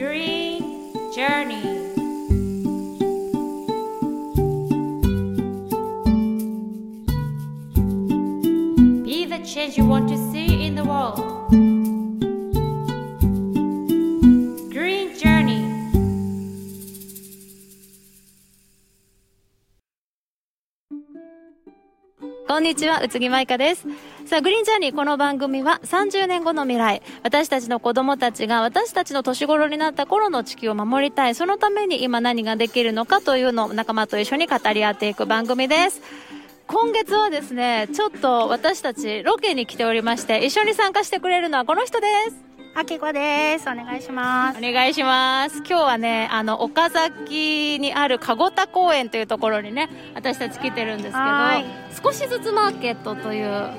Green Journey. Be the change you want to see にちは、宇津木舞香です。さあ、グリーンジャーニー、この番組は30年後の未来、私たちの子供たちが私たちの年頃になった頃の地球を守りたい、そのために今何ができるのかというのを仲間と一緒に語り合っていく番組です。今月はですね、ちょっと私たちロケに来ておりまして、一緒に参加してくれるのはこの人です。あきこです。お願いします。お願いします。今日はね、あの、岡崎にある籠田公園というところにね、私たち来てるんですけはど、少しずつマーケットという、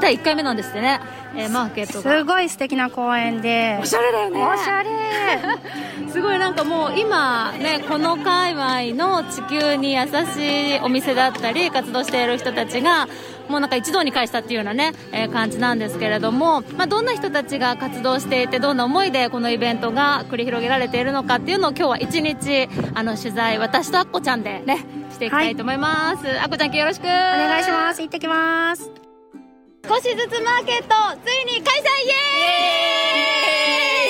第1回目なんですってね、えーマーケットが。すごい素敵な公園で。おしゃれだよね。おしゃれ。すごいなんかもう今ね、この界隈の地球に優しいお店だったり、活動している人たちが、もうなんか一堂に会したっていうようなね、えー感じなんですけれども、まあどんな人たちが活動していて、どんな思いでこのイベントが繰り広げられているのかっていうのを今日は一日、あの取材、私とアッコちゃんでね、していきたいと思います。アッコちゃんよろしく。おお願いします。行ってきます。少しずつマーケットついに開催イエ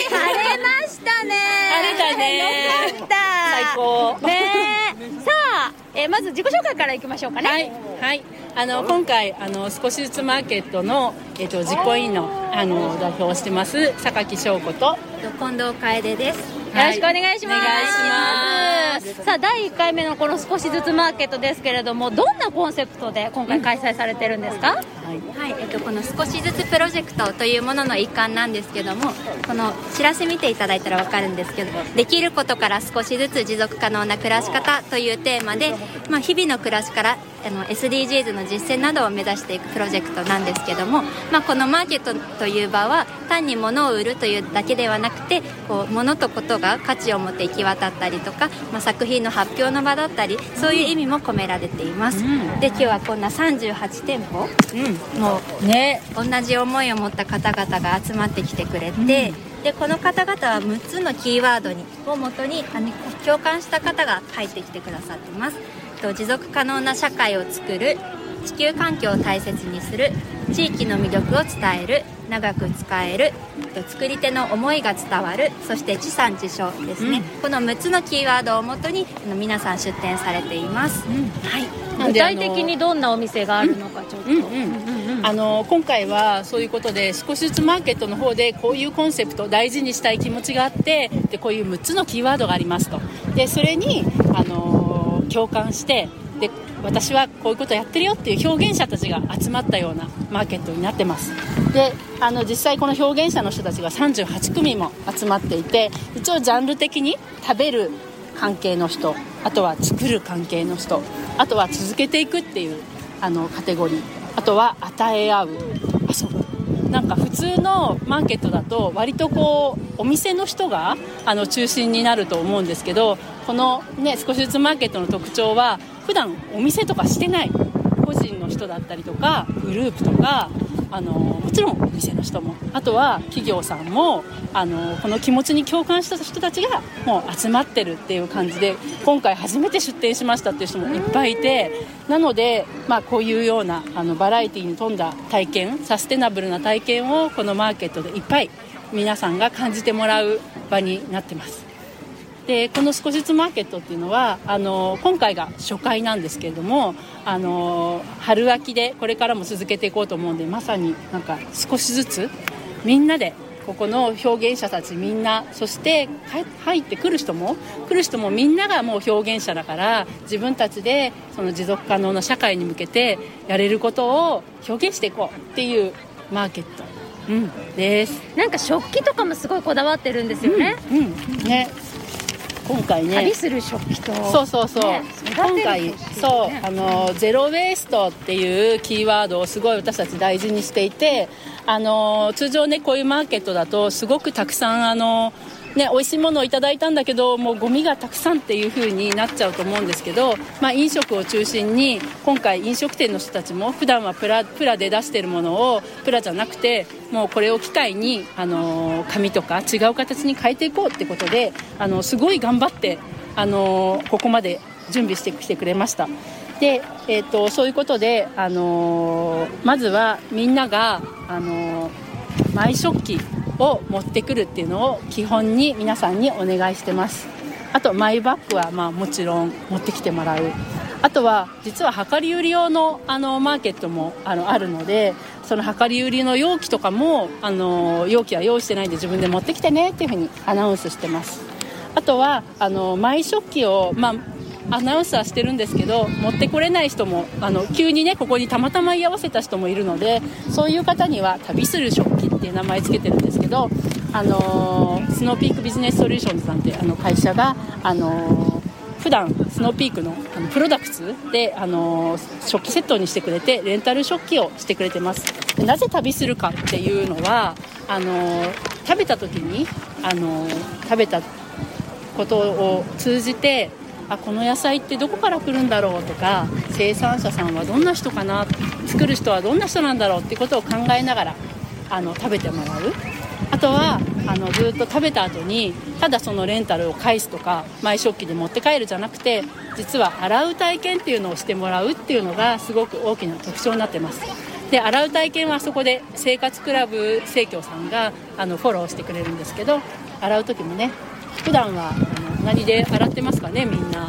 ーイ！晴れましたね。晴れたね。よかった。最高。ね。えさあ、えーまず自己紹介からいきましょうかね。はい、はい、あの今回あの少しずつマーケットのえっと実行委員のあの代表をしてます榊翔子と。近藤楓です。よろしくお願いします。お願いします。さあ、第1回目のこの少しずつマーケットですけれども、どんなコンセプトで今回開催されてるんですか、はい、えっと、この少しずつプロジェクトというものの一環なんですけどもこのチラシ見ていただいたら分かるんですけどできることから少しずつ持続可能な暮らし方というテーマで、まあ、日々の暮らしからあの SDGs の実践などを目指していくプロジェクトなんですけども、まあ、このマーケットという場は単に物を売るというだけではなくてこう物とことが価値を持って行き渡ったりとか、まあ、作品の発表の場だったりそういう意味も込められています、で今日はこんな38店舗もうね。同じ思いを持った方々が集まってきてくれて、でこの方々は6つのキーワードにをもとに共感した方が入ってきてくださってますと持続可能な社会を作る地球環境を大切にする地域の魅力を伝える長く使えると作り手の思いが伝わるそして地産地消ですね、この6つのキーワードをもとに皆さん出展されています、はい。具なんであの体的にどんなお店があるのかちょっと。うんうんあの今回はそういうことで少しずつマーケットの方でこういうコンセプト大事にしたい気持ちがあってでこういう6つのキーワードがありますと。でそれにあの共感してで私はこういうことやってるよっていう表現者たちが集まったようなマーケットになってます。であの実際この表現者の人たちが38組も集まっていて一応ジャンル的に食べる関係の人あとは作る関係の人あとは続けていくっていうあのカテゴリーあとは与え合うあそうなんか普通のマーケットだと割とこうお店の人があの中心になると思うんですけどこのね少しずつマーケットの特徴は普段お店とかしてない個人の人だったりとかグループとかあのもちろんお店の人もあとは企業さんもあのこの気持ちに共感した人たちがもう集まってるっていう感じで今回初めて出店しましたっていう人もいっぱいいてなので、まあ、こういうようなあのバラエティに富んだ体験サステナブルな体験をこのマーケットでいっぱい皆さんが感じてもらう場になってます。でこの少しずつマーケットっていうのはあの今回が初回なんですけれどもあの春秋でこれからも続けていこうと思うんでまさになんか少しずつみんなでここの表現者たちみんなそして入入ってくる人も来る人もみんながもう表現者だから自分たちでその持続可能な社会に向けてやれることを表現していこうっていうマーケット、うん、です。なんか食器とかもすごいこだわってるんですよね。うん、ね今回ね。旅する食器と。そうそうそう、ね今回そうあのゼロ・ウェイストっていうキーワードをすごい私たち大事にしていてあの通常ねこういうマーケットだとすごくたくさんあのね、美味しいものをいただいたんだけどもうゴミがたくさんっていう風になっちゃうと思うんですけど、まあ、飲食を中心に今回飲食店の人たちも普段はプラプラで出してるものをプラじゃなくてもうこれを機会に、あの紙とか違う形に変えていこうってことで、あのすごい頑張って、あのここまで準備してきてくれました。で、えーと、そういうことで、あのまずはみんなが、あのマイ食器を持ってくるっていうのを基本に皆さんにお願いしてます。あとマイバッグはまあもちろん持ってきてもらう。あとは実は量り売り用のあのマーケットもあのあるのでその量り売りの容器とかもあの容器は用意してないんで自分で持ってきてねっていうふうにアナウンスしてます。あとはあのマイ食器を、まあ、アナウンスはしてるんですけど持ってこれない人もあの急にねここにたまたま居合わせた人もいるのでそういう方には旅する食器っていう名前つけてるんですけど、あのー、スノーピークビジネスソリューションズさんってあの会社が、あのー普段スノーピークのあのプロダクツで、あの食器セットにしてくれてレンタル食器をしてくれてます。でなぜ旅するかっていうのはあの食べた時に、あの食べたことを通じてあこの野菜ってどこから来るんだろうとか生産者さんはどんな人かな作る人はどんな人なんだろうってことを考えながらあの食べてもらう。あとはあのずっと食べた後にただそのレンタルを返すとかマイ食器で持って帰るじゃなくて実は洗う体験っていうのをしてもらうっていうのがすごく大きな特徴になってます。で洗う体験はそこで生活クラブ生協さんがあのフォローしてくれるんですけど洗う時もね普段はあの何で洗ってますかねみんな。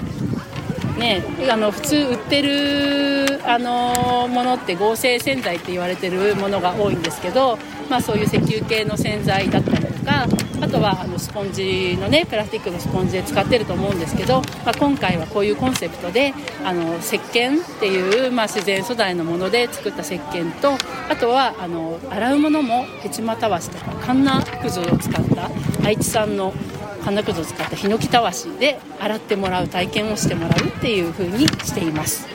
ねあの普通売ってるあのものって合成洗剤って言われてるものが多いんですけど、まあ、そういう石油系の洗剤だったりとかあとはあのスポンジのねプラスチックのスポンジで使ってると思うんですけど、まあ、今回はこういうコンセプトであの石鹸っていう、まあ、自然素材のもので作った石鹸とあとはあの洗うものもヘチマたわしとかカンナくずを使った愛知産の金くずを使ったヒノキたわしで洗ってもらう体験をしてもらうっていう風にしています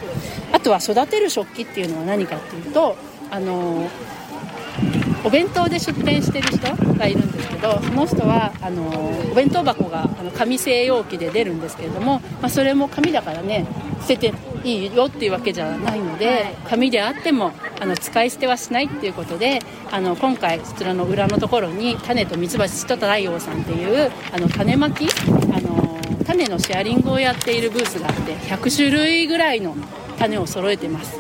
あとは育てる食器っていうのは何かっていうとあのお弁当で出店してる人がいるんですけどその人はあのお弁当箱があの紙製容器で出るんですけれども、まあ、それも紙だからね捨てていいよっていうわけじゃないので紙であってもあの使い捨てはしないっていうことであの今回そちらの裏のところに種とミツバチと太陽さんっていうあの種まきあの種のシェアリングをやっているブースがあって100種類ぐらいの種を揃えてます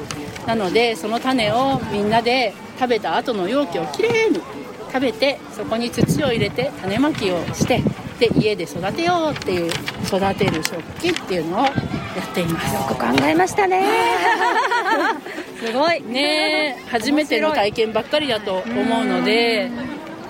なのでその種をみんなで食べた後の容器をきれいに食べてそこに土を入れて種まきをしてで家で育てようっていう育てる食器っていうのをやっています。よく考えましたね。すごい。ね初めての体験ばっかりだと思うので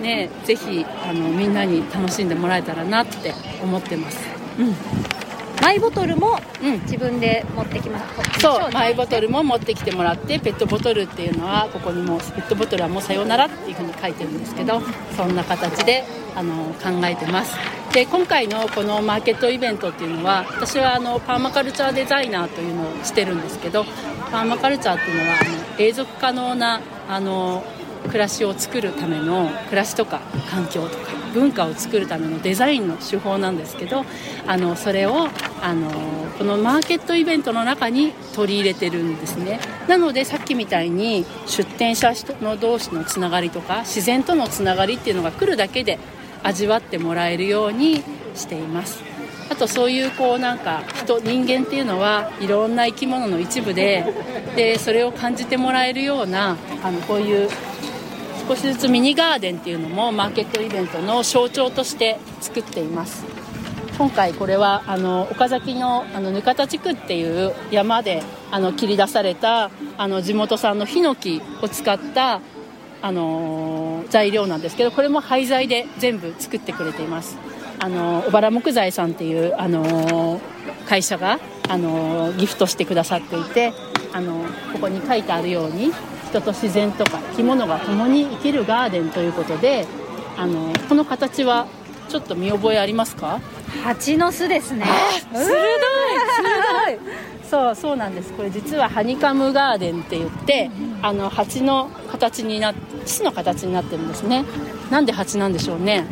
ねぜひあのみんなに楽しんでもらえたらなって思ってます、うんマイボトルも自分で持ってきます、うん、そうマイボトルも持ってきてもらってペットボトルっていうのはここにもペットボトルはもうさようならっていうふうに書いてるんですけどそんな形であの考えてます。で今回のこのマーケットイベントっていうのは私はあのパーマカルチャーデザイナーというのをしてるんですけどパーマカルチャーっていうのはあの永続可能なあの暮らしを作るための暮らしとか環境とか文化を作るためのデザインの手法なんですけどあのそれをあのこのマーケットイベントの中に取り入れてるんですね。なのでさっきみたいに出店者の同士のつながりとか自然とのつながりっていうのが来るだけで味わってもらえるようにしています。あとそういうこうなんか人人間っていうのはいろんな生き物の一部ででそれを感じてもらえるようなあのこういう少しずつミニガーデンっていうのもマーケットイベントの象徴として作っています。今回これはあの岡崎のあの額田地区っていう山であの切り出されたあの地元産のヒノキを使ったあの材料なんですけどこれも廃材で全部作ってくれています。あの小原木材さんっていうあの会社があのギフトしてくださっていてあのここに書いてあるように人と自然とか生き物が共に生きるガーデンということであのこの形はちょっと見覚えありますか？蜂の巣ですね。鋭い鋭い。そうそうなんです。これ実はハニカムガーデンって言ってあの蜂の形にな巣の形になってるんですね。なんで蜂なんでしょうね？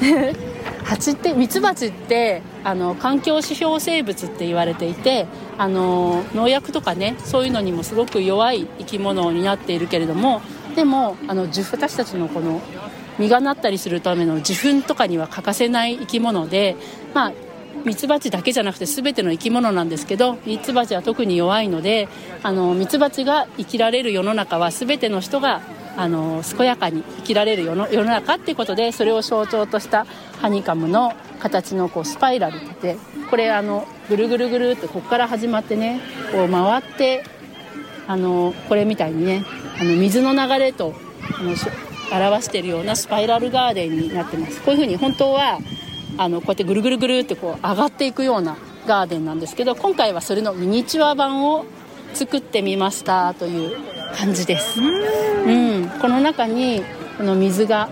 蜂ってミツバチってあの環境指標生物って言われていてあの農薬とかねそういうのにもすごく弱い生き物になっているけれどもでもあの私たちのこの実がなったりするための受粉とかには欠かせない生き物でまあミツバチだけじゃなくて全ての生き物なんですけどミツバチは特に弱いのであのミツバチが生きられる世の中は全ての人があの健やかに生きられる世の世の中っていうことでそれを象徴としたハニカムの形のこうスパイラルってこれあのぐるぐるぐるってここから始まってねこう回ってあのこれみたいにねあの水の流れとあの表しているようなスパイラルガーデンになってます。こういうふうに本当はあのこうやってぐるぐるぐるってこう上がっていくようなガーデンなんですけど今回はそれのミニチュア版を作ってみましたという感じです。うん。この中にこの水が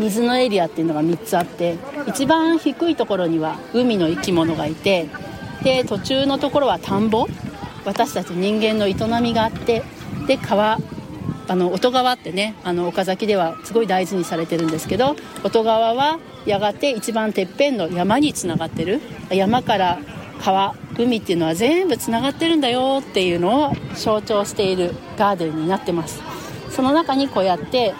水のエリアっていうのが3つあって一番低いところには海の生き物がいてで途中のところは田んぼ。私たち人間の営みがあってで川あの音川ってねあの岡崎ではすごい大事にされてるんですけど音川はやがて一番てっぺんの山につながってる。山から川海っていうのは全部つながってるんだよっていうのを象徴しているガーデンになってます。その中にこうやって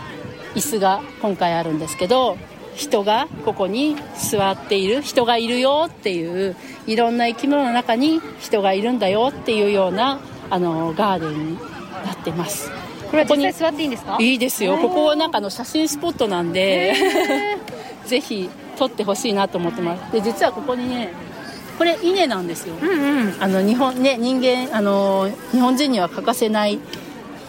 椅子が今回あるんですけど人がここに座っている人がいるよっていういろんな生き物の中に人がいるんだよっていうようなあのガーデンになってます。これは実際座っていいんですか？いいですよ。ここはなんかの写真スポットなんで ぜひ撮ってほしいなと思ってます。で実はここにねこれ稲なんですよ、うんうん。あの日本ね人間あの日本人には欠かせない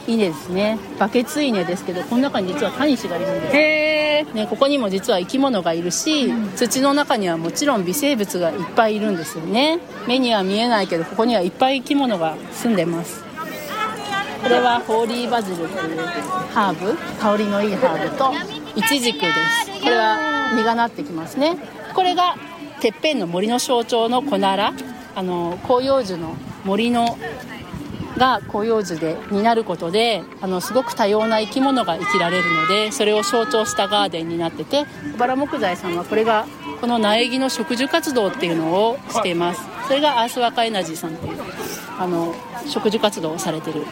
稲ですね。バケツ稲ですけどこの中に実はタニシがいるんです。へえね、ここにも実は生き物がいるし、土の中にはもちろん微生物がいっぱいいるんですよね。目には見えないけどここにはいっぱい生き物が住んでます。これはホーリーバジルというハーブ。香りのいいハーブとイチジクです。これは実がなってきますね。これがてっぺんの森の象徴のコナラ。あの広葉樹の森のが広葉樹でになることであのすごく多様な生き物が生きられるのでそれを象徴したガーデンになってて小原木材さんはこれがこの苗木の植樹活動っていうのをしています。それがアースワカエナジーさんっていうあの植樹活動をされてる。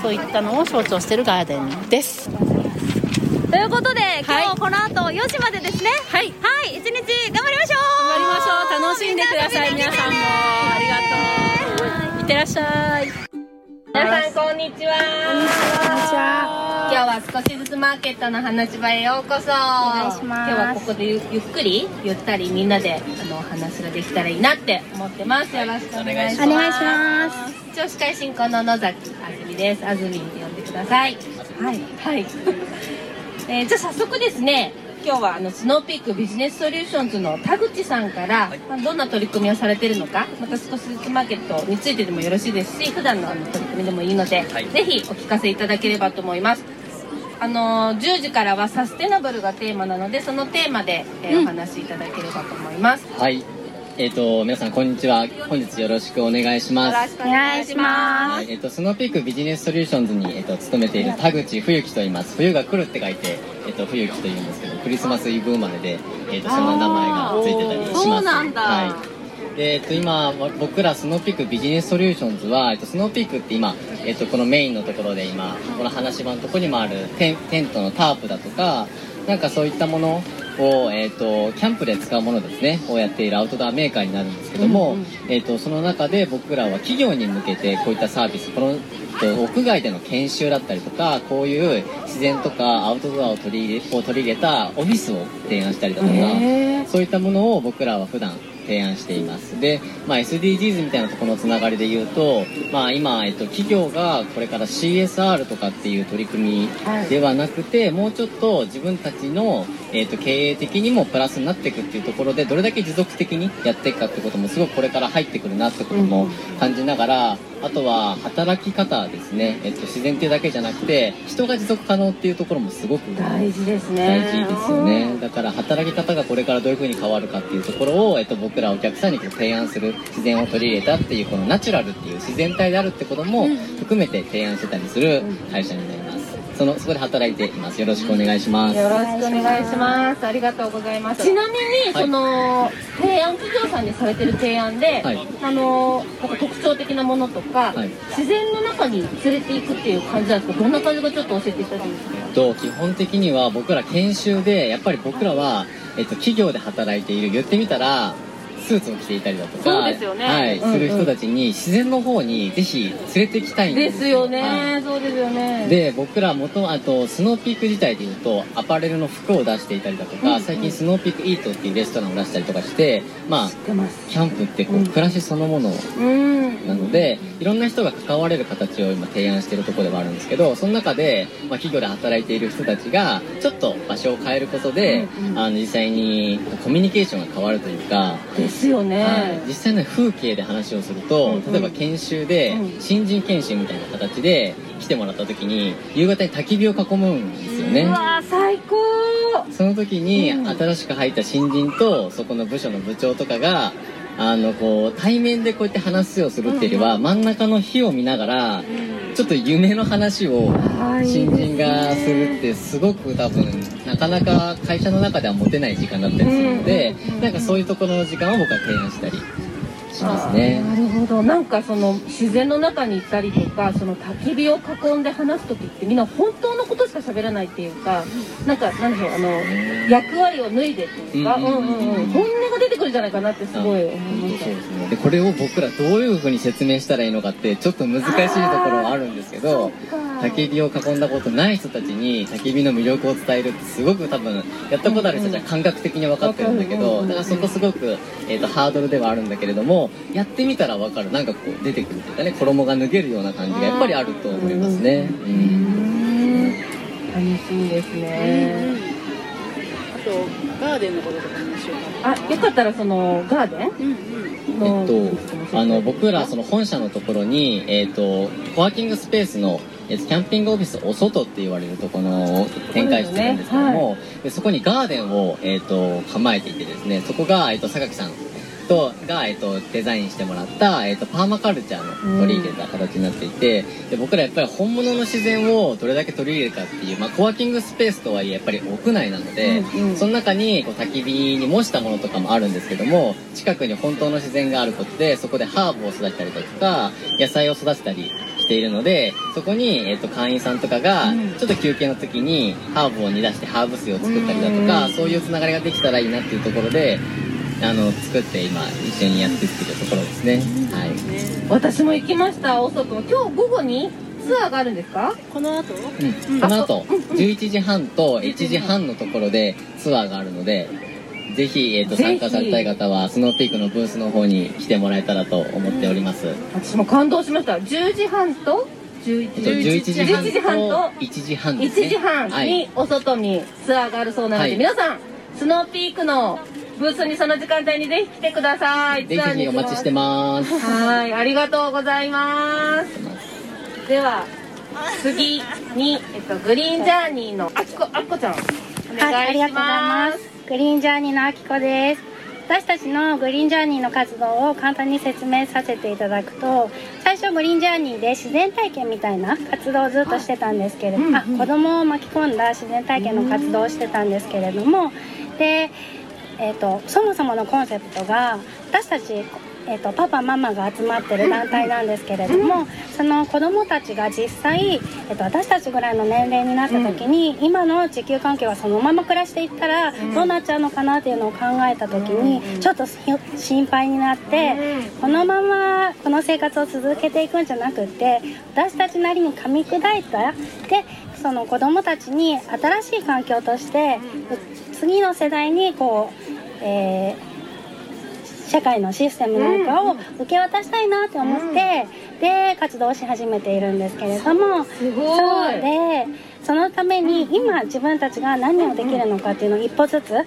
そういったのを象徴してるガーデンです。ということで今日この後4時までですね。はい。はい。一日頑張りましょう。頑張りましょう。楽しんでください皆さんも。ありがとう。いってらっしゃい皆さんこんにちは。こんにちは。今日は少しずつマーケットの話場へようこそ。お願いします今日はここでゆゆっくりゆったりみんなであのお話ができたらいいなって思ってます。よろしくお願いします。お願いします。一応司会進行の野崎あずみです。あずみんって呼んでください。はい。はい。えーじゃあ早速ですね。今日はあのスノーピークビジネスソリューションズの田口さんから、まあどんな取り組みをされているのかまた少しずつマーケットについてでもよろしいですし普段のあの取り組みでもいいので、ぜひお聞かせいただければと思います。あの10時からはサステナブルがテーマなのでそのテーマで、えーお話しいただければと思います。はい。えっ、と、皆さん、こんにちは。本日よろしくお願いします。よろしくお願いしますはい、えっ、と、スノーピークビジネスソリューションズに、えっ、と、勤めている田口冬樹と言います。冬が来るって書いて、えっ、と、冬樹と言うんですけど、クリスマスイブ生まれで、えっ、と、そんな名前がついてたりします。そうなんだはい。で、えっと、今、わ僕らスノーピークビジネスソリューションズは、えっと、スノーピークって今、えっと、このメインのところで今、この話し場のところにもあるテンテントのタープだとか、なんかそういったものを、えっと、キャンプで使うものですね、をやっているアウトドアメーカーになるんですけども、えっと、その中で僕らは企業に向けてこういったサービス、この、えっと屋外での研修だったりとか、こういう自然とかアウトドアを取り入れを取り入れたオフィスを提案したりだとか、そういったものを僕らは普段提案しています。で、まあ、SDGs みたいなところのつながりで言うと、まあ、今、えっと、企業がこれから CSR とかっていう取り組みではなくて、もうちょっと自分たちの、えっと、経営的にもプラスになっていくっていうところで、どれだけ持続的にやっていくかってこともすごくこれから入ってくるなってことも感じながら、あとは働き方ですね、えっと、自然ってだけじゃなくて、人が持続可能っていうところもすごく大事ですね。大事ですよね。だから働き方がこれからどういう風に変わるかっていうところを、えっと、僕らお客さんにこう提案する自然を取り入れたっていうこのナチュラルっていう自然体であるってことも含めて提案してたりする会社になりますそのそこで働いていますよろしくお願いしますよろしくお願いします。ありがとうございます。ちなみに、はいその提案企業さんにされてる提案で、はいあのなんか特徴的なものとか、はい自然の中に連れていくっていう感じなんですか。どんな感じかちょっと教えていただけますか？と基本的には僕ら研修でやっぱり僕らは、えっと、企業で働いている言ってみたらスーツを着ていたりだとかそうですよね。はいする人たちに自然の方にぜひ連れて行きたいんでですすよね、はい。そうですよね。で僕ら元あとスノーピーク自体でいうとアパレルの服を出していたりだとか、うんうん。最近スノーピークイートっていうレストランを出したりとかしてまあ。キャンプってこう、うん。暮らしそのものうん。なのでいろんな人が関われる形を今提案しているところではあるんですけどその中で、まあ、企業で働いている人たちがちょっと場所を変えることで、うんうん。あの実際にコミュニケーションが変わるというか、ですよね。はい実際の風景で話をすると、例えば研修でうん新人研修みたいな形で来てもらった時に夕方に焚き火を囲むんですよねう。わー最高。その時にうん新しく入った新人とそこの部署の部長とかがあのこう対面でこうやって話すようするっていうよりは真ん中の火を見ながらちょっと夢の話をはい新人がするってすごく多分なかなか会社の中では持てない時間だったりするのでうん。なんかそういうところの時間を僕は提案したりしますね。なるほど。なんかその自然の中に行ったりとかその焚き火を囲んで話す時ってみんな本当のことしか喋らないっていうかなんかなんでしょうあの役割を脱いでっていうか、うんんうんん。うんうん、本音が出てくるんじゃないかなってすごい思いましたでこれを僕らどういうふうに説明したらいいのかってちょっと難しいところはあるんですけど焚き火を囲んだことない人たちに焚き火の魅力を伝えるってすごく多分やったことある人たちは感覚的に分かってるん。だけうん。うんうん。どだからそこすごく、えー、とハードルではあるんだけれどもやってみたら分かるなんかこう出てくるというかね衣が脱げるような感じがやっぱりあると思いますね。ううん。ん楽しみですね、あとガーデンのこととかもしようかあよかったらそのガーデンの、えっと、あの僕らその本社のところに、えっと、コワーキングスペースの、えっと、キャンピングオフィスお外って言われるところを展開してるんですけどもでそこにガーデンを、えっと、構えていてですねそこが、えっと、榊さんとが、えっと、デザインしてもらった、えっと、パーマカルチャーの取り入れた形になっていて、で僕らやっぱり本物の自然をどれだけ取り入れるかっていう、まあ、コワーキングスペースとはいえやっぱり屋内なので、うんうん。その中にこう焚き火に模したものとかもあるんですけども近くに本当の自然があることでそこでハーブを育てたりだとか野菜を育てたりしているのでそこに、えっと会員さんとかがうん。ちょっと休憩の時にハーブを煮出してハーブ水を作ったりだとか、うん。そういうつながりができたらいいなっていうところであの作って今一緒にやっていってるところですね。はい。私も行きましたお外今日午後にツアーがあるんですか？この後？うん、この後11時半と1時半のところでツアーがあるのでぜひ、えー、と参加されたい方はスノーピークのブースの方に来てもらえたらと思っております、私も感動しました。10時半と？11えっと、11時半11時半と？と1時半です、1ね、時半はい。にお外にツアーがあるそうなので、はい。皆さんスノーピークのブースにその時間帯にぜひ来てください。ぜひお待ちしてます。すはい。ありがとうございます。では次に、えっと、グリーンジャーニーのあきこあきこちゃんおはい、あ願いしりがとうございます。グリーンジャーニーのあきこです。私たちのグリーンジャーニーの活動を簡単に説明させていただくと最初グリーンジャーニーで自然体験みたいな活動をずっとしてたんですけれども、あ子供を巻き込んだ自然体験の活動をしてたんですけれどもで、えー、とそもそものコンセプトが私たちえー、とパパママが集まってる団体なんですけれども、その子どもたちが実際、えー、と私たちぐらいの年齢になった時に、今の地球環境がそのまま暮らしていったらどうなっちゃうのかなっていうのを考えた時にちょっとし心配になって、このままこの生活を続けていくんじゃなくって私たちなりに噛み砕いた。でその子どもたちに新しい環境として次の世代にこう、えー社会のシステムなんかを受け渡したいなって思って、で活動し始めているんですけれどもすごい。そうでそのために今自分たちが何をできるのかっていうのを一歩ずつ考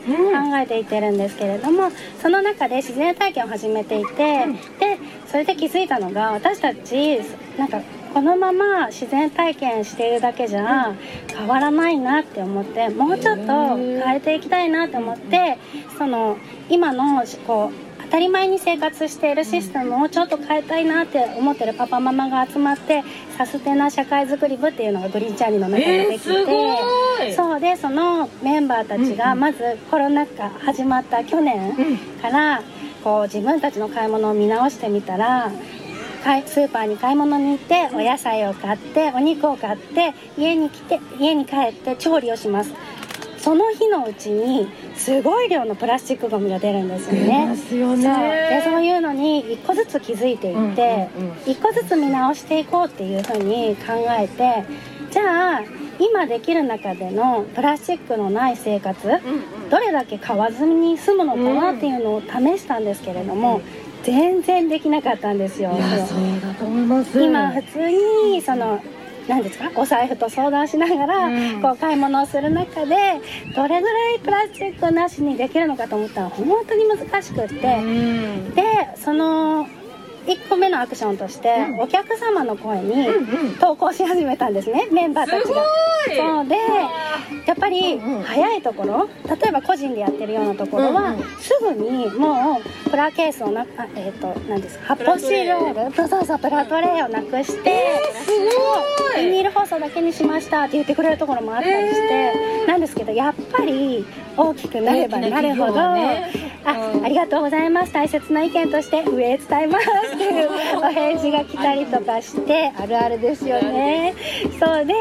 えていってるんですけれどもその中で自然体験を始めていてでそれで気づいたのが私たちなんかこのまま自然体験しているだけじゃ変わらないなって思ってもうちょっと変えていきたいなって思ってその今のこうたり前に生活しているシステムをちょっと変えたいなって思ってるパパママが集まってサステナ社会づくり部っていうのがグリーンチャーリーの中でできて、えーそうでそのメンバーたちがまずコロナ禍始まった去年からこう自分たちの買い物を見直してみたらスーパーに買い物に行ってお野菜を買ってお肉を買って家に来て家に帰って調理をしますその日のうちにすごい量のプラスチックゴミが出るんですよね。すよそう。でそういうのに一個ずつ気づいていってうんうんうん。一個ずつ見直していこうっていうふうに考えてじゃあ今できる中でのプラスチックのない生活どれだけ買わずに済むのかなっていうのを試したんですけれども全然できなかったんですよ。いやそうだと思います。今普通にその何ですか？お財布と相談しながら、うん。こう買い物をする中でどれぐらいプラスチックなしにできるのかと思ったら本当に難しくって、うん。でその1個目のアクションとして、お客様の声に投稿し始めたんですねメンバーたちが。そうでやっぱり早いところ例えば個人でやってるようなところは、すぐにもうプラケースをなあえっ、と何ですか発泡スチロールそうそうそうプラトレイをなくして、ビニール包装だけにしましたって言ってくれるところもあったりして、なんですけどやっぱり大きくなればなるほど、ね。あ、うん。ありがとうございます。大切な意見として上へ伝えますっていうお返事が来たりとかしてあるあるですよね。そうで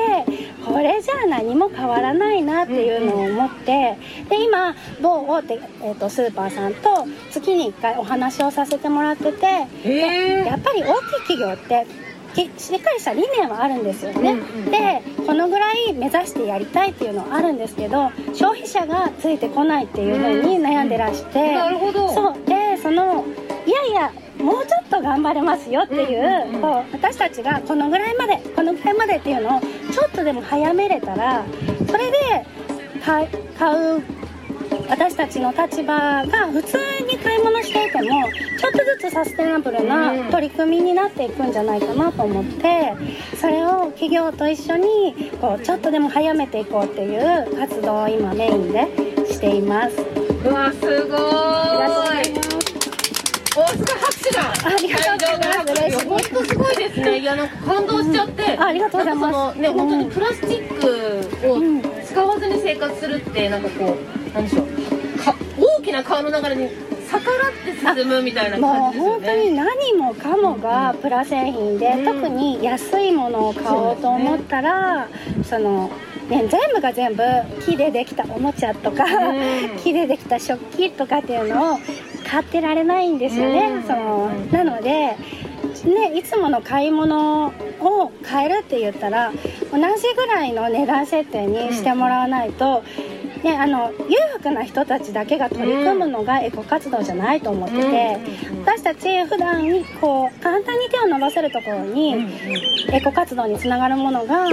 これじゃあ何も変わらないなっていうのを思ってで今某大手、えー、とスーパーさんと月に1回お話をさせてもらっててえやっぱり大きい企業ってきしっかりした理念はあるんですよね、うんうん。でこのぐらい目指してやりたいっていうのはあるんですけど消費者がついてこないっていうふうに悩んでらして、なるほど。そう。でそのいやいやもうちょっと頑張れますよっていう,、うんうんうん。こう私たちがこのぐらいまでこのぐらいまでっていうのをちょっとでも早めれたらそれで買う私たちの立場が普通に買い物していてもちょっとずつサステナブルな取り組みになっていくんじゃないかなと思ってそれを企業と一緒にこうちょっとでも早めていこうっていう活動を今メインでしています。うわすごーいありがとうございますおすごい拍手がありがとうございます本当すごいですね。いやなんか感動しちゃって、あありがとうございます。ねうん。本当にプラスチックをうん使わずに生活するってなんかこうなんでしょう。か大きな川の流れに逆らって進むみたいなもう感じですよ本当にね何もかもがプラ製品で、うん特に安いものを買おうと思ったらそ,、のね、全部が全部木でできたおもちゃとか、うん。木でできた食器とかっていうのを買ってられないんですよね、うん。そのなのでね、いつもの買い物を変えるって言ったら同じぐらいの値段設定にしてもらわないと、ね、あの裕福な人たちだけが取り組むのがエコ活動じゃないと思ってて、私たち普段にこう簡単に手を伸ばせるところに、エコ活動につながるものが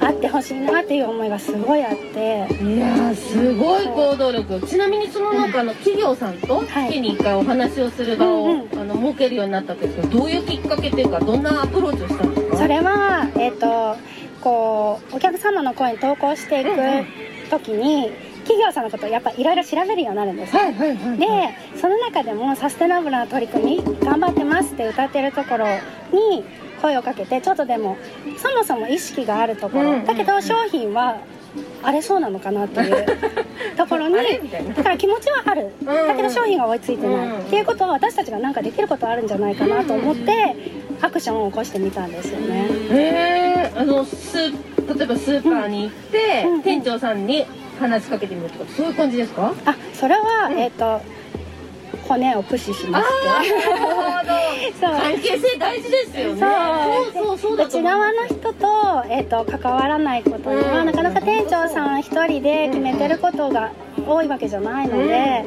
あってほしいなっていう思いがすごいあって。いやーすごい行動力。ちなみにそのなんかあの企業さんとはい。月に1回お話をする場を、うんうん。あの設けるようになったんですけどどういうきっかけっていうかどんなアプローチをしたんですかそれは、えっとこうお客様の声に投稿していく時に、企業さんのことをやっぱいろいろ調べるようになるんです、はいはいはい。でその中でもサステナブルな取り組み頑張ってますって歌ってるところに声をかけてちょっとでもそもそも意識があるところ、うんうんうん。だけど商品はあれそうなのかなっていう ところにだから気持ちはある、うんだけど商品が追いついてない、うんっていうことは私たちが何かできることあるんじゃないかなと思って、アクションを起こしてみたんですよね。へえあのスー例えばスーパーに行って、うんうん。店長さんに話しかけてみるとかそういう感じですか？あそれは、えっ、と骨を駆使しまして。なるほど。そう。関係性大事ですよね。そう。そうそう内側の人と,、えー、と関わらないことには、うん。なかなか店長さん一人で決めてることが多いわけじゃないので、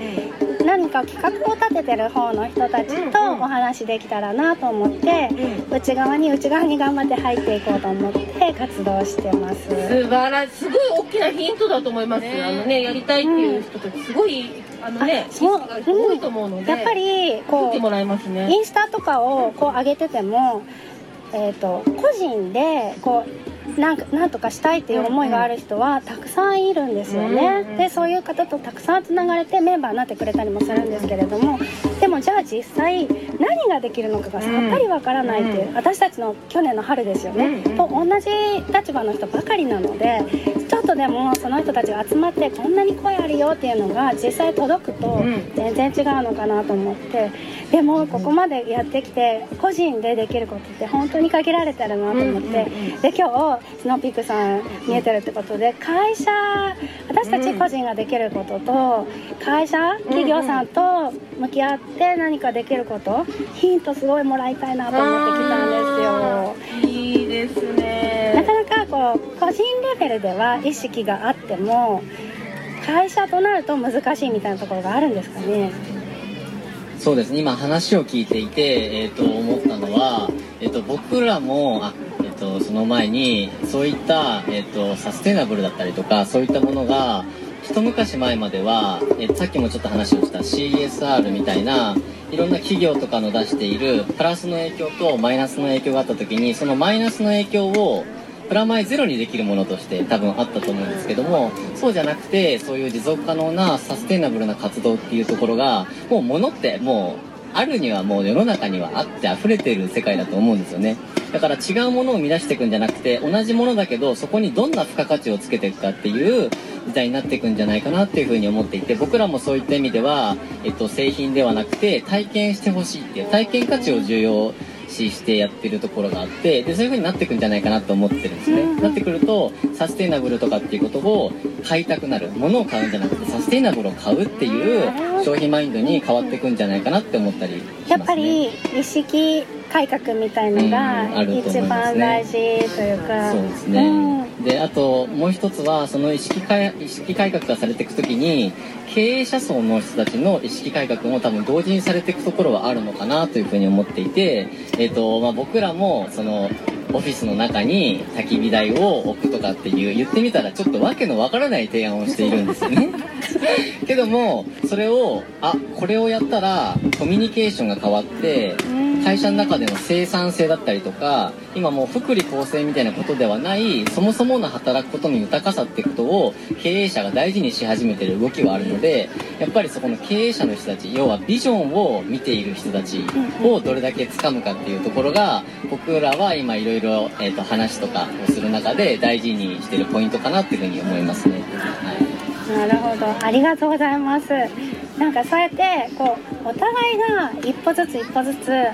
何か企画を立ててる方の人たちとお話できたらなと思って、内側に内側に頑張って入っていこうと思って活動してます。素晴らしい。すごい大きなヒントだと思います、あのねやりたいっていう人たちすごいあのねあそう多いと思うので、やっぱりこう見てもらいますね。インスタとかをこう上げてても、えー、と個人でこうなんかなんとかしたいっていう思いがある人はたくさんいるんですよね、でそういう方とたくさんつながれてメンバーになってくれたりもするんですけれどもでもじゃあ実際何ができるのかがさっぱりわからないっていう、私たちの去年の春ですよね、と同じ立場の人ばかりなのでちょっとでもその人たちが集まってこんなに声あるよっていうのが実際届くと全然違うのかなと思ってでもここまでやってきて個人でできることって本当に限られてるなと思ってで今日スノーピークさん見えてるってことで会社私たち個人ができることと会社企業さんと向き合って何かできることヒントすごいもらいたいなと思ってきたんですよ。いいですね。なかなかこう個人レベルでは意識があっても会社となると難しいみたいなところがあるんですかねそうですね。今話を聞いていて、えー、と思ったのは、えー、と僕らもあ、えー、とその前にそういった、えー、とサステナブルだったりとかそういったものが一昔前までは、えーさっきもちょっと話をした CSR みたいないろんな企業とかの出しているプラスの影響とマイナスの影響があった時にそのマイナスの影響をプラマイゼロにできるものとして多分あったと思うんですけどもそうじゃなくてそういう持続可能なサステイナブルな活動っていうところがもう物ってもうあるにはもう世の中にはあって溢れてる世界だと思うんですよね。だから違うものを生み出していくんじゃなくて同じものだけどそこにどんな付加価値をつけていくかっていう時代になっていくんじゃないかなっていうふうに思っていて僕らもそういった意味では、えっと、製品ではなくて体験してほしいっていう体験価値を重要視してやってるところがあってでそういう風になっていくんじゃないかなと思ってるんですね、なってくるとサステイナブルとかっていうことを買いたくなる。物を買うんじゃなくてサステイナブルを買うっていう消費マインドに変わっていくんじゃないかなって思ったりしますね。やっぱり意識改革みたいのうんが一番大事というか。そうですね、うん。であともう一つはその意識改意識改革がされていく時に経営者層の人たちの意識改革も多分同時にされていくところはあるのかなというふうに思っていて、えっとまあ、僕らもそのオフィスの中に焚き火台を置くとかっていう言ってみたらちょっとわけのわからない提案をしているんですよね。けどもそれをあこれをやったらコミュニケーションが変わって会社の中での生産性だったりとか今もう福利厚生みたいなことではないそもそもの働くことの豊かさってことを経営者が大事にし始めてる動きはあるのでやっぱりそこの経営者の人たち要はビジョンを見ている人たちをどれだけ掴むかっていうところが僕らは今いろいろいろえーと話とかをする中で大事にしてるポイントかなっていうふうに思いますね。はい。なるほど。ありがとうございます。なんかそうやってこうお互いが一歩ずつ一歩ずつ、え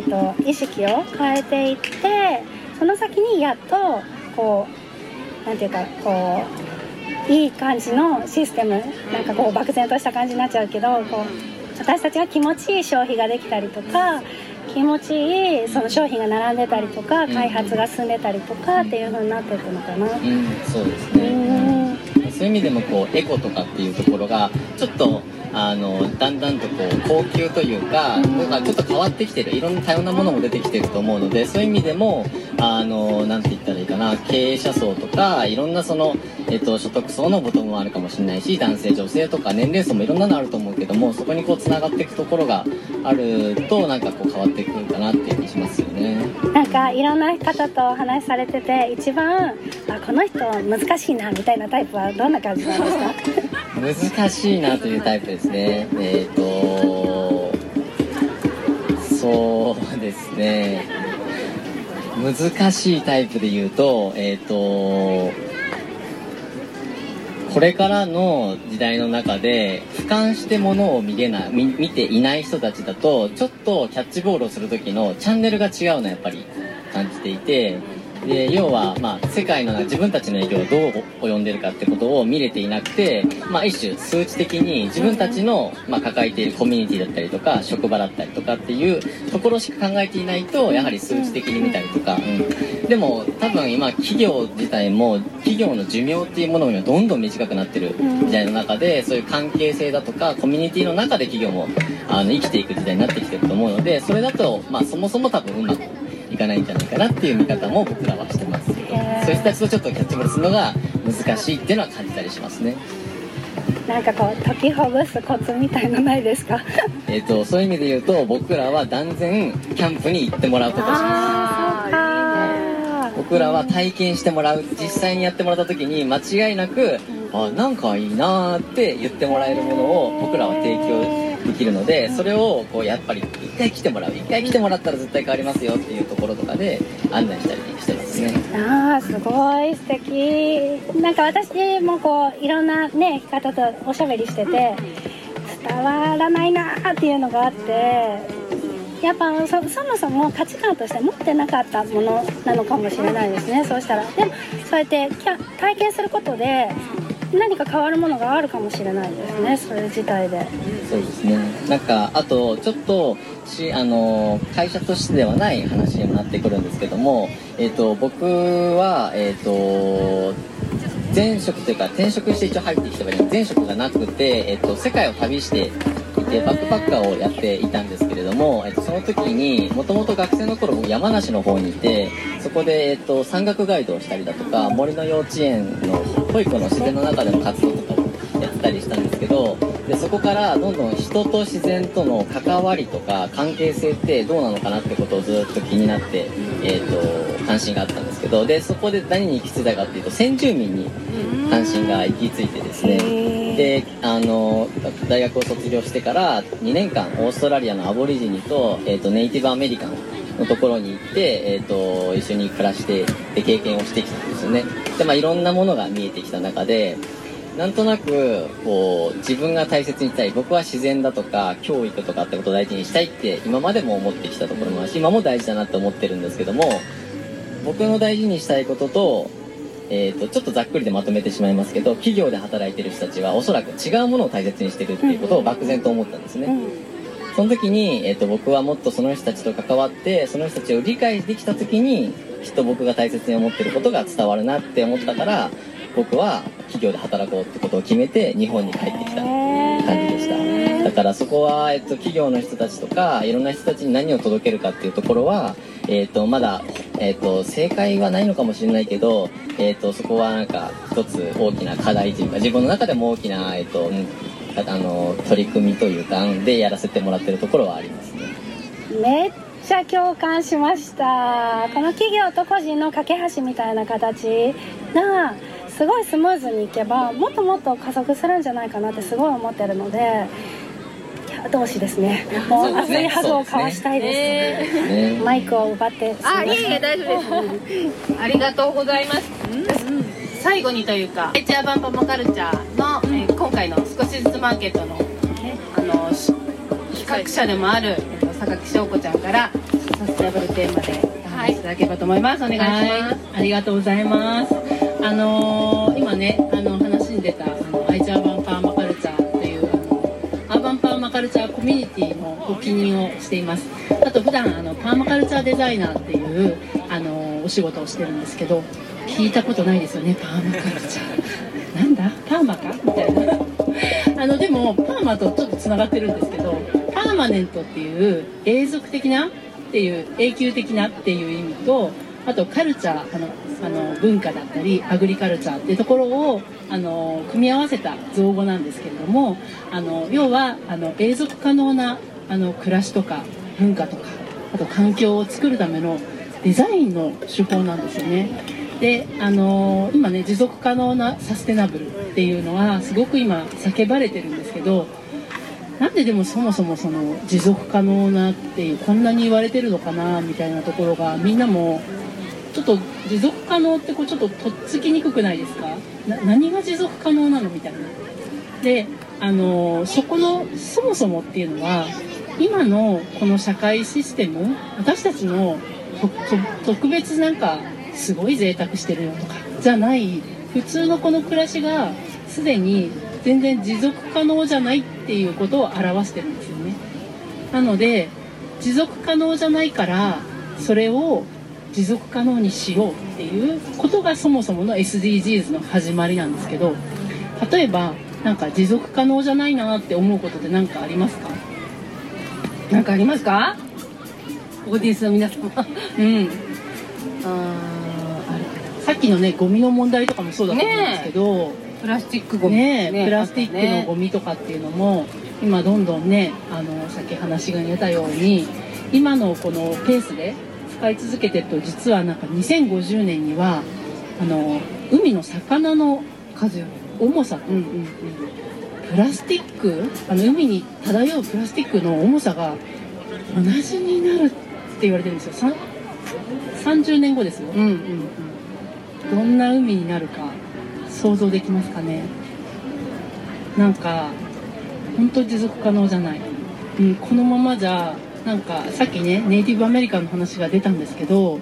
ー、と意識を変えていってその先にやっとこうなんていうかこういい感じのシステムなんかこう漠然とした感じになっちゃうけどこう私たちが気持ちいい消費ができたりとか気持ちいいその商品が並んでたりとか開発が進んでたりとかっていう風になっていくのかな。うん、そうですね。うんそういう意味でもこうエコとかっていうところがちょっとあのだんだんとこう高級というかなんかちょっと変わってきてるいろんな多様なものも出てきてると思うのでそういう意味でもあのなんて言ったらいいかな経営者層とかいろんなその、えっと、所得層のボトムもあるかもしれないし男性女性とか年齢層もいろんなのあると思うけどもそこにこうつながっていくところがあるとなんかこう変わっていくかなっていう気しますよね。なんかいろんな方とお話しされてて一番あこの人難しいなみたいなタイプはどんな感じなんですか？難しいなというタイプですね。えっ、とそうですね。難しいタイプで言うとえっ、とこれからの時代の中で俯瞰してものを見れない見ていない人たちだとちょっとキャッチボールをする時のチャンネルが違うのはやっぱり感じていてで要は、まあ、世界の自分たちの影響がどう及んでるかってことを見れていなくて、まあ、一種数値的に自分たちの、まあ、抱えているコミュニティだったりとか職場だったりとかっていうところしか考えていないとやはり数値的に見たりとか、うん、でも多分今企業自体も企業の寿命っていうものがどんどん短くなってる時代の中でそういう関係性だとかコミュニティの中で企業もあの生きていく時代になってきてると思うのでそれだと、まあ、そもそも多分うまくいかないんじゃないかなっていう見方も僕らはしてます。けどそういう人たちとちょっとキャッチボールするのが難しいっていうのは感じたりしますね。なんかこう解きほぐすコツみたいのないですか？えっとそういう意味で言うと僕らは断然キャンプに行ってもらうことをします。僕らは体験してもらう実際にやってもらった時に間違いなくあなんかいいなーって言ってもらえるものを僕らは提供できるのでそれをこうやっぱり一回来てもらう一回来てもらったら絶対変わりますよっていうところとかで案内したりしてますね。ああすごい素敵。なんか私もこういろんなね方とおしゃべりしてて伝わらないなーっていうのがあってやっぱそもそも価値観として持ってなかったものなのかもしれないですね。そうしたら。でもそうやって体験することで何か変わるものがあるかもしれないですねそれ自体で。そうですね。なんかあとちょっとしあの会社としてではない話にもなってくるんですけども、えー、と僕はえっ、と前職というか転職して一応入ってきた場合に前職がなくて、えっと、世界を旅していてバックパッカーをやっていたんですけれども、えっと、その時にもともと学生の頃僕山梨の方にいてそこで、えっと、山岳ガイドをしたりだとか森の幼稚園の保育の自然の中での活動とかをやったりしたんですけどでそこからどんどん人と自然との関わりとか関係性ってどうなのかなってことをずっと気になって、えーと、関心があったんですけどでそこで何に行き着いたかっていうと先住民に関心が行き着いてですね。であの大学を卒業してから2年間オーストラリアのアボリジニと,、えーと、ネイティブアメリカンのところに行って、えーと、一緒に暮らしてで経験をしてきたんですよね。で、まあ、いろんなものが見えてきた中でなんとなくこう自分が大切にしたい僕は自然だとか教育とかってことを大事にしたいって今までも思ってきたところもあるし今も大事だなって思ってるんですけども僕の大事にしたいことと,、えーと、ちょっとざっくりでまとめてしまいますけど企業で働いてる人たちはおそらく違うものを大切にしてるっていうことを漠然と思ったんですね。その時に、えーと、と僕はもっとその人たちと関わってその人たちを理解できた時にきっと僕が大切に思ってることが伝わるなって思ったから僕は企業で働こうってことを決めて日本に帰ってきた感じでした。だからそこは、えっと、企業の人たちとかいろんな人たちに何を届けるかっていうところは、えっと、まだ、えっと、正解はないのかもしれないけど、えっと、そこはなんか一つ大きな課題というか自分の中でも大きな、えっと、あの取り組みというかでやらせてもらってるところはありますね。めっちゃ共感しました。この企業と個人の架け橋みたいな形がすごいスムーズにいけばもっともっと加速するんじゃないかなってすごい思ってるので同士ですね。もう熱いハグを交わしたいです、ね、マイクを奪ってあいえいえ大丈夫です。ありがとうございます、最後にというかエチアバンパモカルチャーの、うん、えー、今回の少しずつマーケットの,、ね、あの企画者でもある、えー、榊翔子ちゃんからサステナブルテーマでお話しいただければと思います、はい、お願いします。ありがとうございますあのー、今ねあの話に出たあの愛知アーバンパーマカルチャーっていうあのアーバンパーマカルチャーコミュニティのご記入をしています。あと普段あのパーマカルチャーデザイナーっていうあのお仕事をしてるんですけど聞いたことないですよねパーマカルチャー。なんだ？パーマか？みたいな。あのでもパーマとちょっとつながってるんですけどパーマネントっていう永続的なっていう永久的なっていう意味とあとカルチャーあのあの文化だったりアグリカルチャーっていうところをあの組み合わせた造語なんですけれどもあの要はあの永続可能なあの暮らしとか文化とかあと環境を作るためのデザインの手法なんですよね。であの今ね持続可能なサステナブルっていうのはすごく今叫ばれてるんですけどなんででもそもそもその持続可能なっていうこんなに言われてるのかなみたいなところがみんなもちょっと持続可能ってこうちょっととっつきにくくないですか？何が持続可能なのみたいな。であのそこのそもそもっていうのは今のこの社会システム私たちの特別なんかすごい贅沢してるよとかじゃない。普通のこの暮らしがすでに全然持続可能じゃないっていうことを表してるんですよね。なので持続可能じゃないからそれを持続可能にしようっていうことがそもそもの SDGs の始まりなんですけど例えばなんか持続可能じゃないなって思うことって何かありますか？何かありますか？オーディエンスの皆様。うん。あさっきのねゴミの問題とかもそうだと思うんですけど、プラスチックゴミ。ねねプラスチックのゴミとかっていうのも今どんどんねあのさっき話が出たように今のこのペースで使い続けてると実はなんか2050年にはあの海の魚の数重さと、プラスチックあの海に漂うプラスチックの重さが同じになるって言われてるんですよ。さん30年後ですよ、どんな海になるか想像できますかね。なんか本当持続可能じゃない、うん、このままじゃなんかさっきねネイティブアメリカンの話が出たんですけど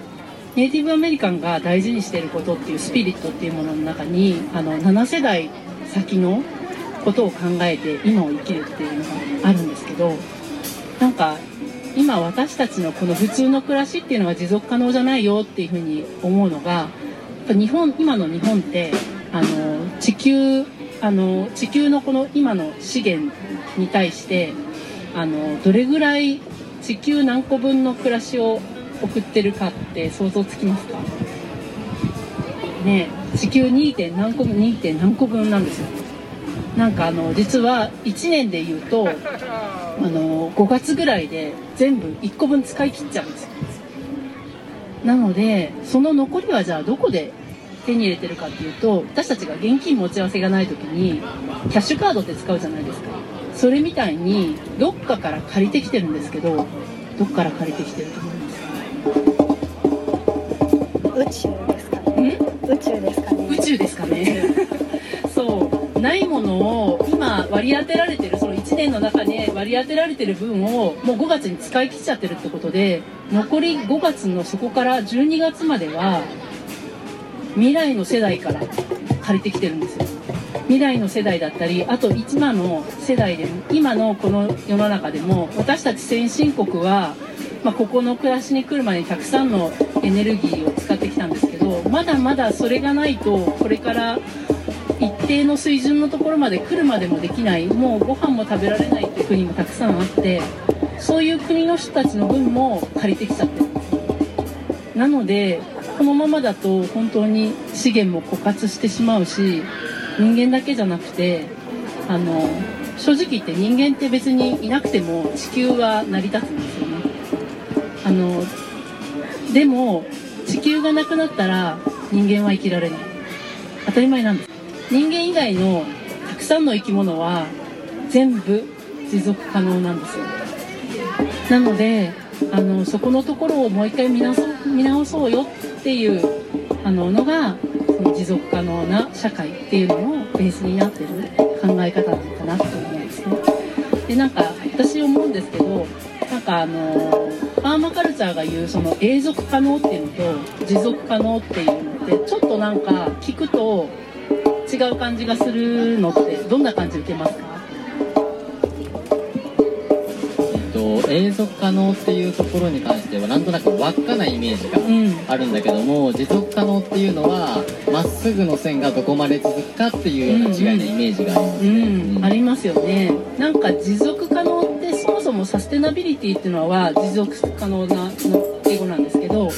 ネイティブアメリカンが大事にしてることっていうスピリットっていうものの中にあの7世代先のことを考えて今を生きるっていうのがあるんですけどなんか今私たちのこの普通の暮らしっていうのが持続可能じゃないよっていうふうに思うのがやっぱ日本今の日本ってあの地球あの地球のこの今の資源に対してあのどれぐらい地球何個分の暮らしを送ってるかって想像つきますか？ね地球 2. 点何個分 2. 点何個分なんですよなんかあの実は1年で言うとあの5月ぐらいで全部1個分使い切っちゃうんですよなのでその残りはじゃあどこで手に入れてるかっていうと私たちが現金持ち合わせがない時にキャッシュカードって使うじゃないですかそれみたいにどっかから借りてきてるんですけどどっから借りてきてると思います？宇宙ですかね。宇宙ですかね。宇宙ですかね。そうないものを今割り当てられてるその1年の中で割り当てられてる分をもう5月に使い切っちゃってるってことで残り5月のそこから12月までは未来の世代から借りてきてるんですよ未来の世代だったりあと今の世代でも今のこの世の中でも私たち先進国は、まあ、ここの暮らしに来るまでにたくさんのエネルギーを使ってきたんですけどまだまだそれがないとこれから一定の水準のところまで来るまでもできない。もうご飯も食べられないって国もたくさんあってそういう国の人たちの分も借りてきちゃってなのでこのままだと本当に資源も枯渇してしまうし人間だけじゃなくてあの正直言って人間って別にいなくても地球は成り立つんですよね。あのでも地球がなくなったら人間は生きられない。当たり前なんです。人間以外のたくさんの生き物は全部持続可能なんですよ。なのであのそこのところをもう一回見直そう見直そうよっていうあののがその持続可能な社会っていうのをベースになってる考え方なのかなと思うんですね。でなんか私思うんですけどなんかあのパーマカルチャーが言うその永続可能っていうのと持続可能っていうのってちょっとなんか聞くと違う感じがするのってどんな感じ受けますか？永続可能っていうところに関してはなんとなく輪っかなイメージがあるんだけども、持続可能っていうのはまっすぐの線がどこまで続くかっていうような違いのイメージがありますね、うん、ありますよね。なんか持続可能ってそもそもサステナビリティっていうのは持続可能なの英語なんですけど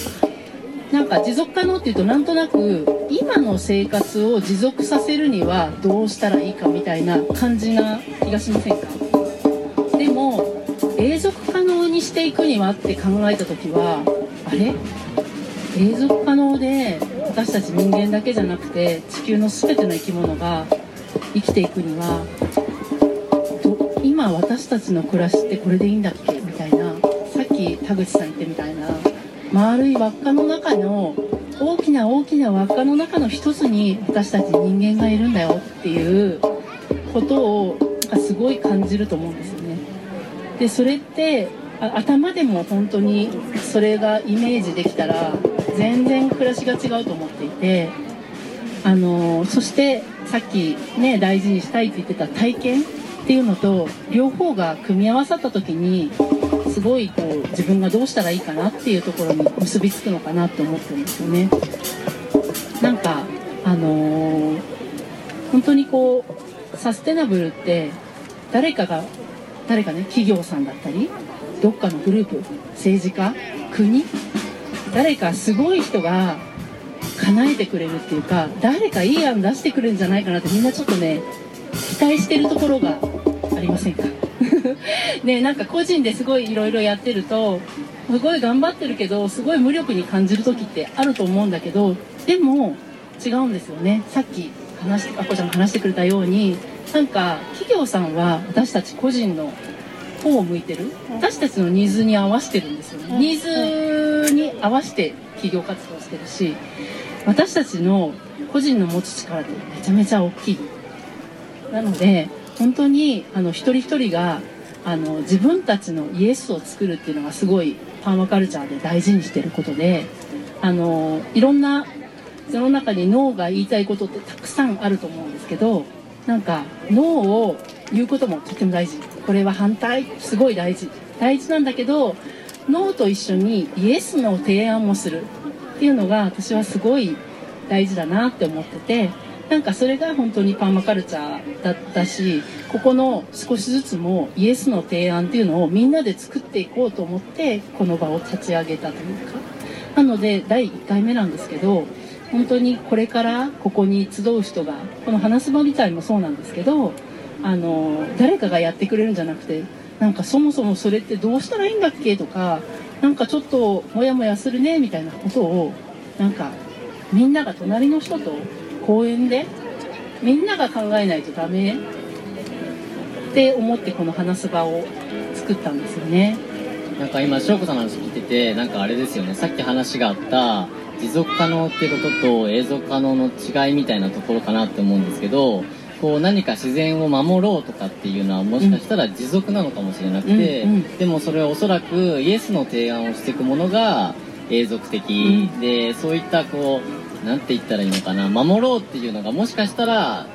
なんか持続可能っていうとなんとなく今の生活を持続させるにはどうしたらいいかみたいな感じな気がしませんか？永続可能にしていくにはって考えた時はあれ？永続可能で私たち人間だけじゃなくて地球の全ての生き物が生きていくには今私たちの暮らしってこれでいいんだっけ？みたいなさっき田口さん言ってみたいな丸い輪っかの中の大きな大きな輪っかの中の一つに私たち人間がいるんだよっていうことをなんかすごい感じると思うんです。でそれって頭でも本当にそれがイメージできたら全然暮らしが違うと思っていてあのそしてさっきね大事にしたいって言ってた体験っていうのと両方が組み合わさった時にすごいこう自分がどうしたらいいかなっていうところに結びつくのかなって思ってるんですよね。なんかあのー本当にこうサステナブルって誰かが誰かね企業さんだったりどっかのグループ政治家国誰かすごい人が叶えてくれるっていうか誰かいい案出してくれるんじゃないかなってみんなちょっとね期待してるところがありませんか？ねなんか個人ですごいいろいろやってるとすごい頑張ってるけどすごい無力に感じる時ってあると思うんだけどでも違うんですよね。さっき話あこちゃんが話してくれたようになんか企業さんは私たち個人の方を向いてる？私たちのニーズに合わせてるんですよね。ニーズに合わせて企業活動してるし私たちの個人の持つ力ってめちゃめちゃ大きい。なので本当にあの一人一人があの自分たちのイエスを作るっていうのがすごいパーマカルチャーで大事にしてることであのいろんな世の中に脳が言いたいことってたくさんあると思うんですけどなんか脳を言うこともとても大事。これは反対。すごい大事。大事なんだけど脳と一緒にイエスの提案もする。っていうのが私はすごい大事だなって思っててなんかそれが本当にパーマカルチャーだったしここの少しずつもイエスの提案っていうのをみんなで作っていこうと思ってこの場を立ち上げたというか。なので第1回目なんですけど本当にこれからここに集う人がこの話す場自体もそうなんですけどあの誰かがやってくれるんじゃなくてなんかそもそもそれってどうしたらいいんだっけとかなんかちょっとモヤモヤするねみたいなことをなんかみんなが隣の人と公園でみんなが考えないとダメって思ってこの話す場を作ったんですよね。なんか今翔子さんの話聞いててなんかあれですよね。さっき話があった持続可能っていうことと永続可能の違いみたいなところかなって思うんですけどこう何か自然を守ろうとかっていうのはもしかしたら持続なのかもしれなくて、うんうん。でもそれはおそらくイエスの提案をしていくものが永続的、うん。でそういったこうなんて言ったらいいのかな守ろうっていうのがもしかしたら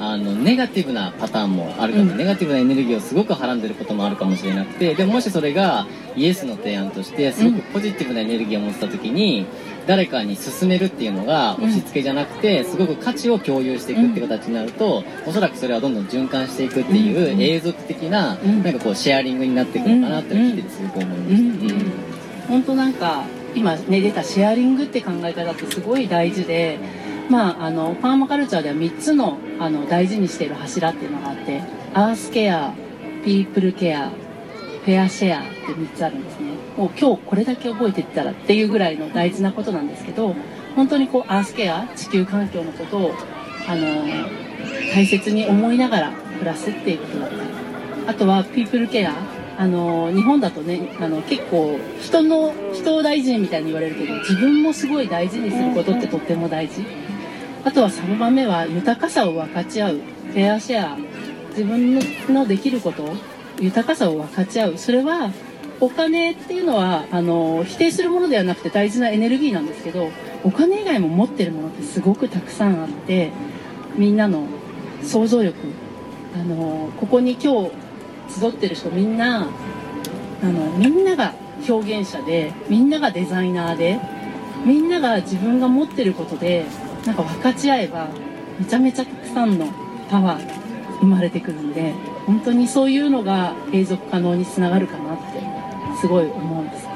あのネガティブなパターンもあるかも、うん。ネガティブなエネルギーをすごくはらんでることもあるかもしれなくてでももしそれがイエスの提案としてすごくポジティブなエネルギーを持ってた時に、誰かに勧めるっていうのが押し付けじゃなくて、すごく価値を共有していくって形になると、おそらくそれはどんどん循環していくっていう、うん。永続的な、ん。なんかこうシェアリングになっていくのかなって聞いててすごく思いました。本当なんか今ね出たシェアリングって考え方ってすごい大事でまああのパーマカルチャーでは3つのあの大事にしている柱っていうのがあってアースケアピープルケアフェアシェアって3つあるんです。ねもう今日これだけ覚えていったらっていうぐらいの大事なことなんですけど本当にこうアースケア地球環境のことをあの大切に思いながら暮らすっていうことだったりあとはピープルケアあの日本だとねあの結構人の人を大事にみたいに言われるけど自分もすごい大事にすることってとっても大事。あとは3番目は豊かさを分かち合うフェアシェア自分のできること豊かさを分かち合う。それはお金っていうのはあの否定するものではなくて大事なエネルギーなんですけどお金以外も持ってるものってすごくたくさんあってみんなの想像力あのここに今日集ってる人みんなあのみんなが表現者でみんながデザイナーでみんなが自分が持ってることでなんか分かち合えばめちゃめちゃたくさんのパワー生まれてくるんで本当にそういうのが永続可能につながるかな。すごい思うんですね。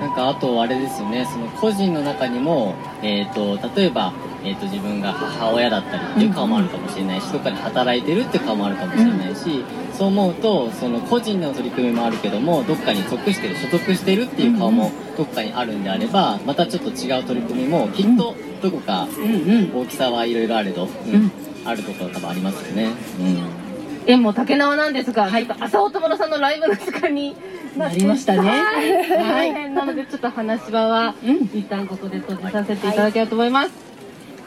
なんかあとあれですよね。その個人の中にも、えー、と例えば、えー、と自分が母親だったりっていう顔もあるかもしれないし、どっかで働いてるっていう顔もあるかもしれないし、そう思うとその個人の取り組みもあるけどもどっかに属してる所属してるっていう顔もどっかにあるんであればまたちょっと違う取り組みもきっとどこかうんうん。大きさはいろいろあれど、うん。うん。あるところ多分ありますよね。うん縁も竹縄なんですが、ちょっと朝尾友野さんのライブの時間になりましたね。はい、はい、なのでちょっと話し場は、うん一旦ここで閉じさせていただければと思います。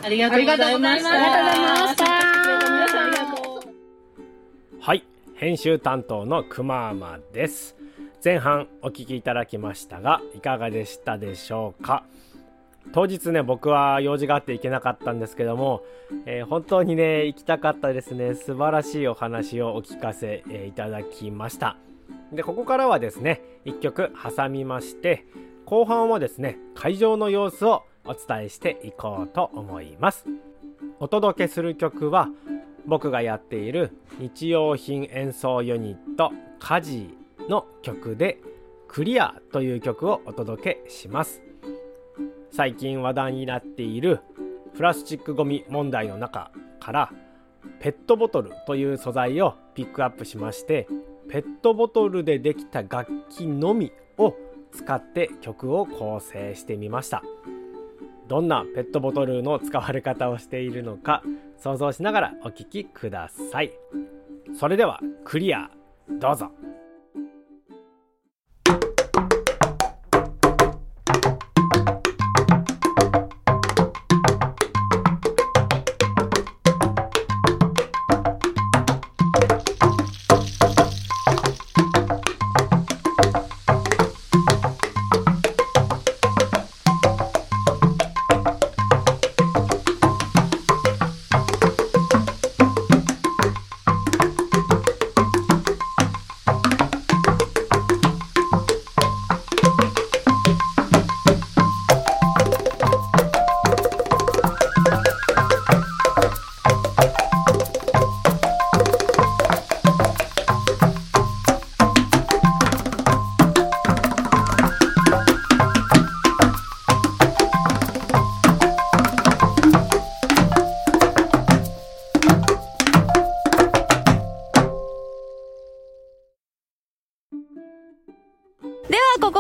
ありがとうございました。ありがとうございました。はい。編集担当のくまーまです。前半お聞きいただきましたがいかがでしたでしょうか？当日ね僕は用事があって行けなかったんですけども、えー本当にね行きたかったですね。素晴らしいお話をお聞かせ、えーいただきました。でここからはですね1曲挟みまして後半はですね会場の様子をお伝えしていこうと思います。お届けする曲は僕がやっている日用品演奏ユニットカジの曲でクリアという曲をお届けします。最近話題になっているプラスチックごみ問題の中からペットボトルという素材をピックアップしましてペットボトルでできた楽器のみを使って曲を構成してみました。どんなペットボトルの使われ方をしているのか想像しながらお聴きください。それではクリア。どうぞ。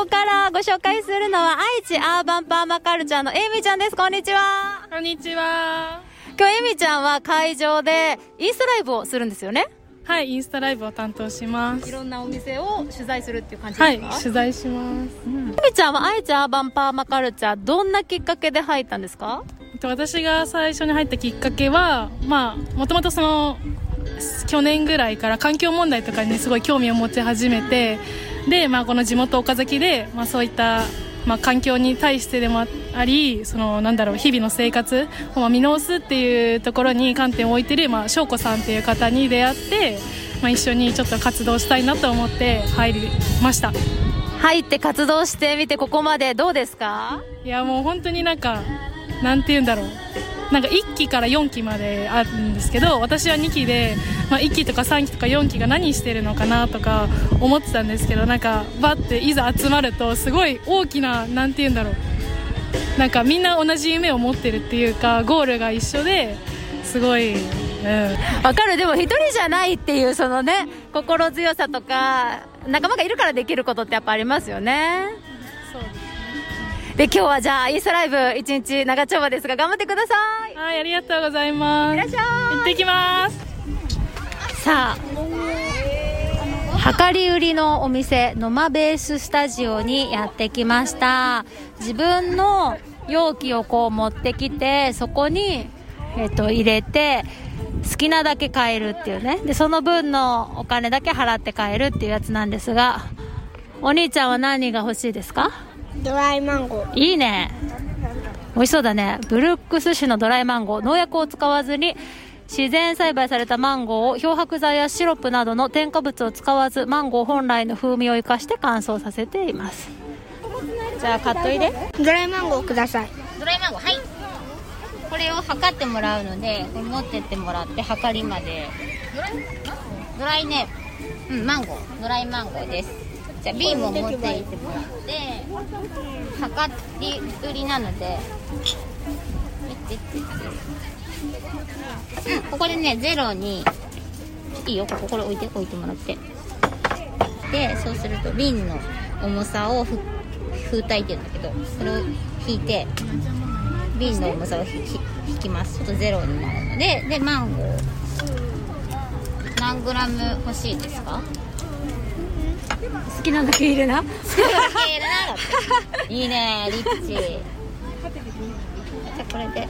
ここからご紹介するのは愛知アーバンパーマカルチャーのエミちゃんですこんにちはこんにちは。今日エミちゃんは会場でインスタライブをするんですよね？はい、インスタライブを担当します。いろんなお店を取材するっていう感じはい、ですか、取材します。エミちゃんは愛知アーバンパーマカルチャーどんなきっかけで入ったんですか？えっと私が最初に入ったきっかけは、まあ、もともとその、去年ぐらいから環境問題とかにすごい興味を持ち始めて、で、まあ、この地元岡崎で、まあ、そういった、まあ、環境に対してでもあり、その、なんだろう、日々の生活をまあ見直すっていうところに観点を置いてる、まあ、翔子さんっていう方に出会って、まあ、一緒にちょっと活動したいなと思って入りました。入って活動してみてここまでどうですか？いやもう本当になんかなんて言うんだろうなんか1期から4期まであるんですけど私は2期で、まあ、1期とか3期とか4期が何してるのかなとか思ってたんですけどなんかバッていざ集まるとすごい大きななんて言うんだろう。なんかみんな同じ夢を持ってるっていうかゴールが一緒ですごい、うん、わかる。でも一人じゃないっていうそのね心強さとか仲間がいるからできることってやっぱありますよね。で今日はじゃあインスタライブ一日長丁場ですが頑張ってください。はいありがとうございます。いらっしゃい。行ってきます。さあ量り売りのお店ノマベーススタジオにやってきました。自分の容器をこう持ってきてそこに、えっと入れて好きなだけ買えるっていうね。でその分のお金だけ払って買えるっていうやつなんですがお兄ちゃんは何が欲しいですか？ドライマンゴー。いいね。美味しそうだね。ブルックス種のドライマンゴー。農薬を使わずに自然栽培されたマンゴーを漂白剤やシロップなどの添加物を使わずマンゴー本来の風味を生かして乾燥させています。じゃあ買っといで。ドライマンゴーください。ドライマンゴーはい。これを測ってもらうのでこれ持ってってもらって測りまで。ドライドライね。うんマンゴー。ドライマンゴーですじゃあビームを持っていってもらって測り売りなのでうんここでねゼロにいいよこここれ置いて置いてもらって。でそうすると瓶の重さをふ風体って言うんだけどそれを引いて瓶の重さを引き引きます。ちょっとゼロになるので。でマンゴー。何グラム欲しいですか？好きなだけ入れな。好きなだけ入れな。だっていいねリッチ。じゃあこれで。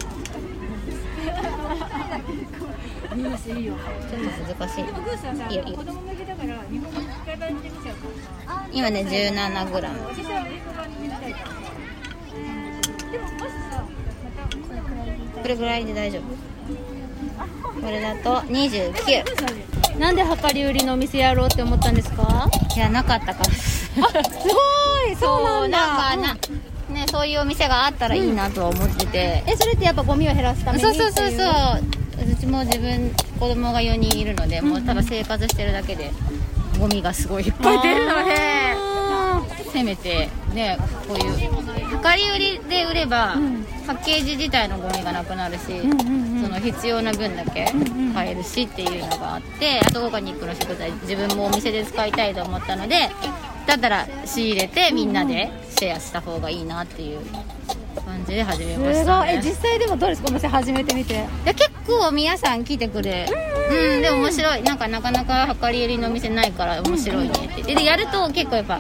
ちょっと難しい。いいよいいよ。今ね17グラム。これぐらいで大丈夫？これだと29なんで量り売りのお店やろうって思ったんですか？いやなかったからす。ごい！そうなんだ。なんかな、ね、そういうお店があったらいいなとは思ってて、えそれってやっぱゴミを減らすためにそうそうそうそう。う？ちも自分子供が4人いるので、もうただ生活してるだけでゴミがすごいいっぱい出るのでせめてねこういう量り売りで売れば、パッケージ自体のゴミがなくなるし、その必要な分だけ買えるしっていうのがあってあとオーガニックの食材自分もお店で使いたいと思ったのでだったら仕入れてみんなでシェアした方がいいなっていう感じで始めました、ね、い。え実際でもどうですか？お店始めてみて。いや結構皆さん来てくれうんで面白い。なんかなかなか量り売りのお店ないから面白いねって。ででやると結構やっぱ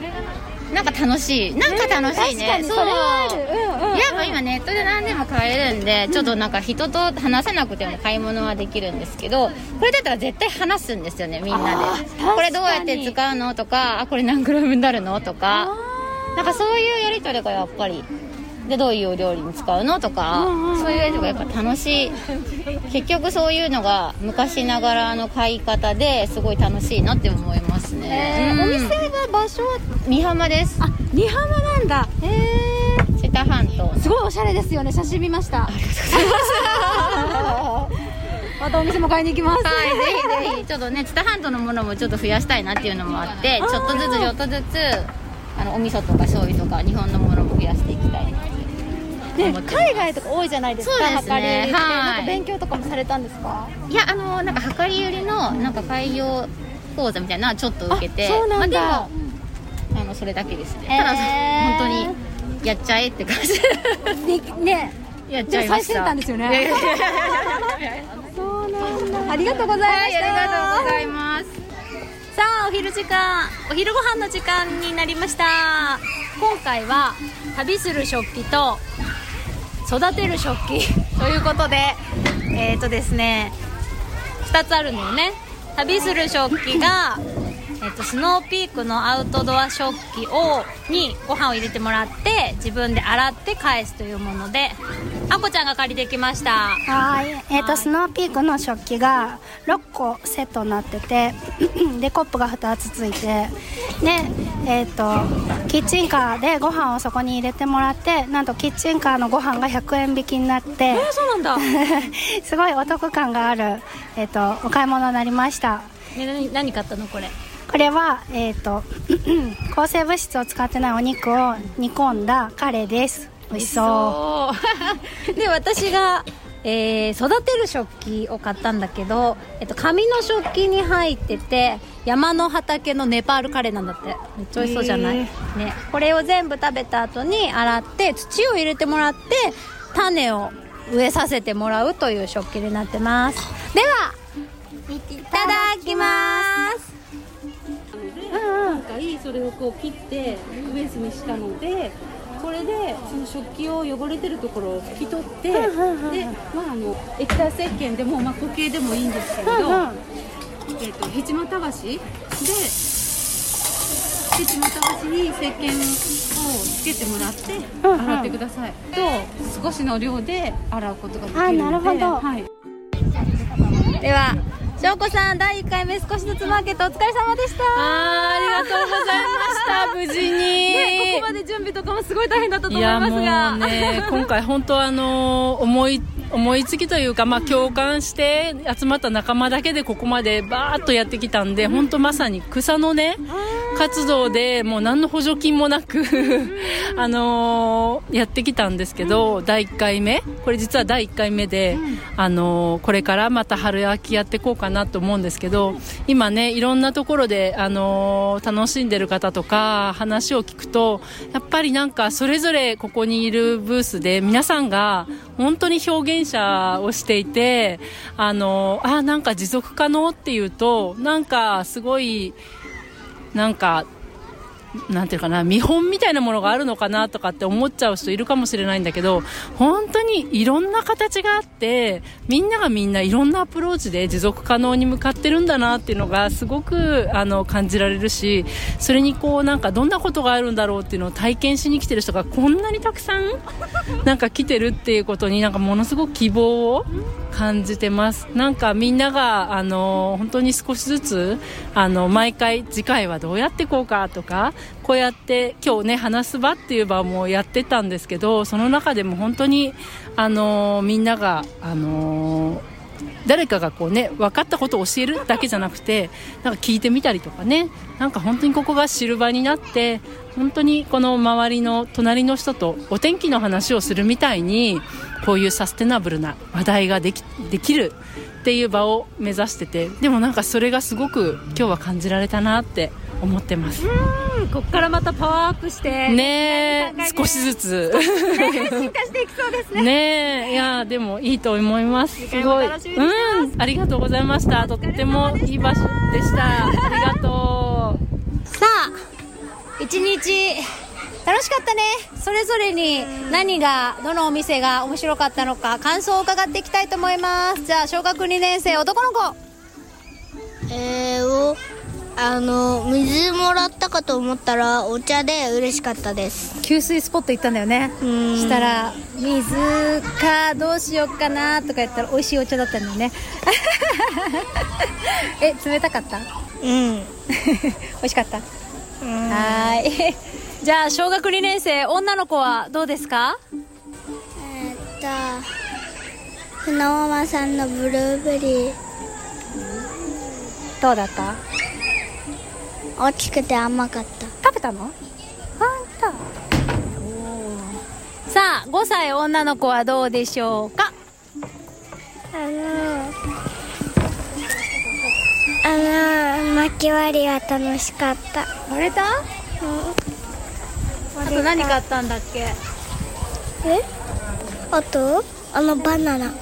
なんか楽しい。なんか楽しいね、そう。うんうんうん。やっぱ今ネットで何でも買えるんでちょっとなんか人と話さなくても買い物はできるんですけどこれだったら絶対話すんですよねみんなあでーこれどうやって使うのとかあこれ何グラムになるのとか。なんかそういうやり取りがやっぱりでどういうお料理に使うのとか、そういうやつがやっぱ楽しい。結局そういうのが昔ながらの買い方ですごい楽しいなって思いますね、お店は場所は美浜です。あ美浜なんだ。へえ知多半島。すごいおしゃれですよね。写真見ました。またお店も買いに行きます。はい、ぜひぜひ、ちょっとね、知多半島のものもちょっと増やしたいなっていうのもあって、ちょっとずつちょっとずつ、あのお味噌とか醤油とか日本のものも増やしていきたいなね海外とか多いじゃないですかそうですね。量り売りって。はい。なんか勉強とかもされたんですか？いやあのなんか量り売りのなんか開業講座みたいなちょっと受けてあそうなんだ。まあ、でもあのそれだけですね、へー。ただ本当にやっちゃえって感じ。でね。やっちゃいました。最先端ですよね。そうなんだ。ありがとうございまはいありがとうございます。さあお昼時間お昼ご飯の時間になりました。今回は旅する食器と育てる食器。ということでえっ、ー、とですね2つあるのよね。旅する食器がえっと、スノーピークのアウトドア食器をにご飯を入れてもらって自分で洗って返すというものであこちゃんが借りてきました。はい、えっ、とスノーピークの食器が6個セットになってて でコップが2つついてでえっ、とキッチンカーでご飯をそこに入れてもらってなんとキッチンカーのご飯が100円引きになってえー、そうなんだ、すごいお得感がある、えっとお買い物になりました。何買ったのこれ？これは、えっと 抗生物質を使ってないお肉を煮込んだカレーです。美味しそう。で私が、えー育てる食器を買ったんだけど、えっと、紙の食器に入ってて山の畑のネパールカレーなんだって。めっちゃ美味しそうじゃない、へね、これを全部食べた後に洗って土を入れてもらって種を植えさせてもらうという食器になってます。ではいただきます今回それをこう切ってベースにしたのでこれでその食器を汚れてるところを拭き取ってで、まあ、あの液体石鹸でも、まあ、固形でもいいんですけれど、えー、と七股橋で七股橋に石鹸をつけてもらって洗ってください、と少しの量で洗うことができるのであなるほど。はい、では翔子さん第1回目少しずつマーケットお疲れ様でした。あーありがとうございました。無事に、ね、ここまで準備とかもすごい大変だったと思いいやもますがうね今回本当あの思い 思いつきというか、まあ、共感して集まった仲間だけでここまでバーッとやってきたんで、本当まさに草のね活動でもう何の補助金もなくあのーやってきたんですけど、第1回目？これ実は第1回目で、あのーこれからまた春秋やっていこうかなと思うんですけど今ねいろんなところで、あのー楽しんでる方とか話を聞くとやっぱりなんかそれぞれここにいるブースで皆さんが本当に表現者をしていてあのーあなんか持続可能っていうとなんかすごいなんかなんていうかな見本みたいなものがあるのかなとかって思っちゃう人いるかもしれないんだけど本当にいろんな形があってみんながみんないろんなアプローチで持続可能に向かってるんだなっていうのがすごくあの感じられるしそれにこうなんかどんなことがあるんだろうっていうのを体験しに来てる人がこんなにたくさんなんか来てるっていうことになんかものすごく希望を感じてます。なんかみんながあの本当に少しずつあの毎回次回はどうやっていこうかとかこうやって今日ね話す場っていう場もやってたんですけどその中でも本当にあのみんながあの誰かがこうね分かったことを教えるだけじゃなくてなんか聞いてみたりとかねなんか本当にここがシルバーになって本当にこの周りの隣の人とお天気の話をするみたいにこういうサステナブルな話題ができできるっていう場を目指しててでもなんかそれがすごく今日は感じられたなって思ってます。うん。こっからまたパワーアップして。ねえ。少しずつ。進化していきそうですね。ねえ。いやでもいいと思います。すごい。うん。ありがとうございました。とってもいい場所。でしたありがとう。さあ一日楽しかったね。それぞれに何がどのお店が面白かったのか感想を伺っていきたいと思います。じゃあ小学2年生男の子。えー、おあの水もらったかと思ったらお茶で嬉しかったです。給水スポット行ったんだよね。したら水かどうしようかなとか言ったら美味しいお茶だったんだよね。え冷たかった？うん。美味しかった？はーい。じゃあ小学2年生女の子はどうですか？えーっと船ママさんのブルーベリー。どうだった？大きくて甘かった。食べたの？本当。さあ5歳女の子はどうでしょうか？あのあの巻き割りは楽しかった割れたあと何買ったんだっけえあとあのバナナさ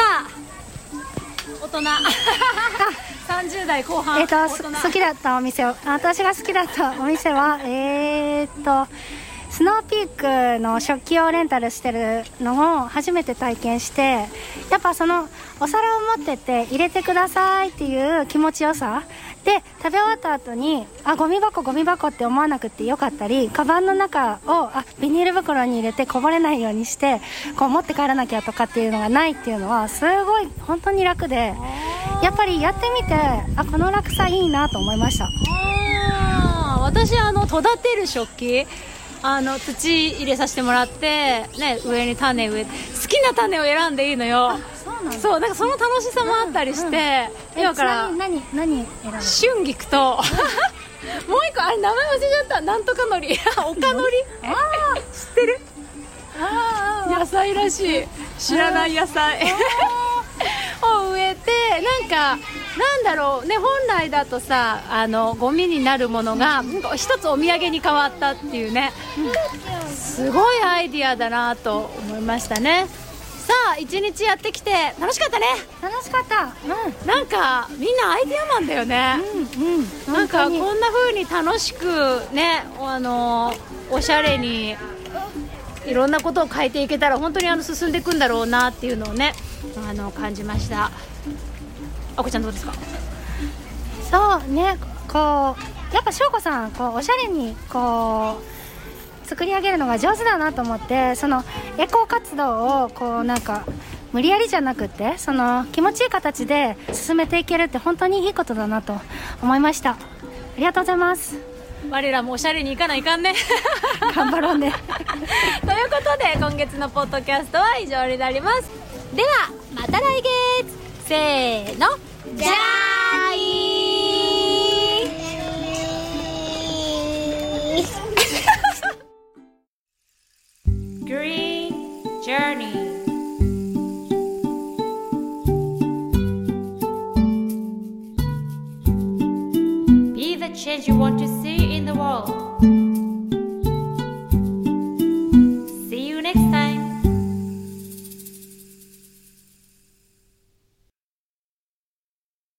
あ大人30代後半えっ、と好きだったお店を私が好きだったお店はえっ、とスノーピークの食器をレンタルしてるのを初めて体験してやっぱそのお皿を持ってって入れてくださいっていう気持ちよさ。で食べ終わった後にあゴミ箱ゴミ箱って思わなくてよかったりカバンの中をあビニール袋に入れてこぼれないようにしてこう持って帰らなきゃとかっていうのがないっていうのはすごい本当に楽でやっぱりやってみてあこの楽さいいなと思いました。あー私あの育てる食器あの土入れさせてもらって、ね、上に種植えて好きな種を選んでいいのよ。そうなんかその楽しさもあったりして、今からえちなみに何何選ぶ春菊と もう一個あれ名前忘れちゃった。なんとかのり岡のりあ知ってる？野菜らしい。知らない野菜を植えてなんかなんだろうね本来だとさあのゴミになるものが一つお土産に変わったっていうね、すごいアイディアだなと思いましたね。さあ一日やってきて楽しかったね。楽しかった。うん。なんかみんなアイデアマンだよね。うんなんかこんな風に楽しくねあのおしゃれにいろんなことを変えていけたら本当にあの進んでいくんだろうなっていうのをねあの感じました。あこちゃんどうですか？そうねこうやっぱ翔子さんこうおしゃれにこう作り上げるのが上手だなと思ってそのエコー活動をこうなんか無理やりじゃなくてその気持ちいい形で進めていけるって本当にいいことだなと思いました。ありがとうございます。我らもおしゃれにいかないかんね。頑張ろうね。ということで今月のポッドキャストは以上になります。ではまた来月。せーの。じゃあい。ー Green Journey change you want to see in the world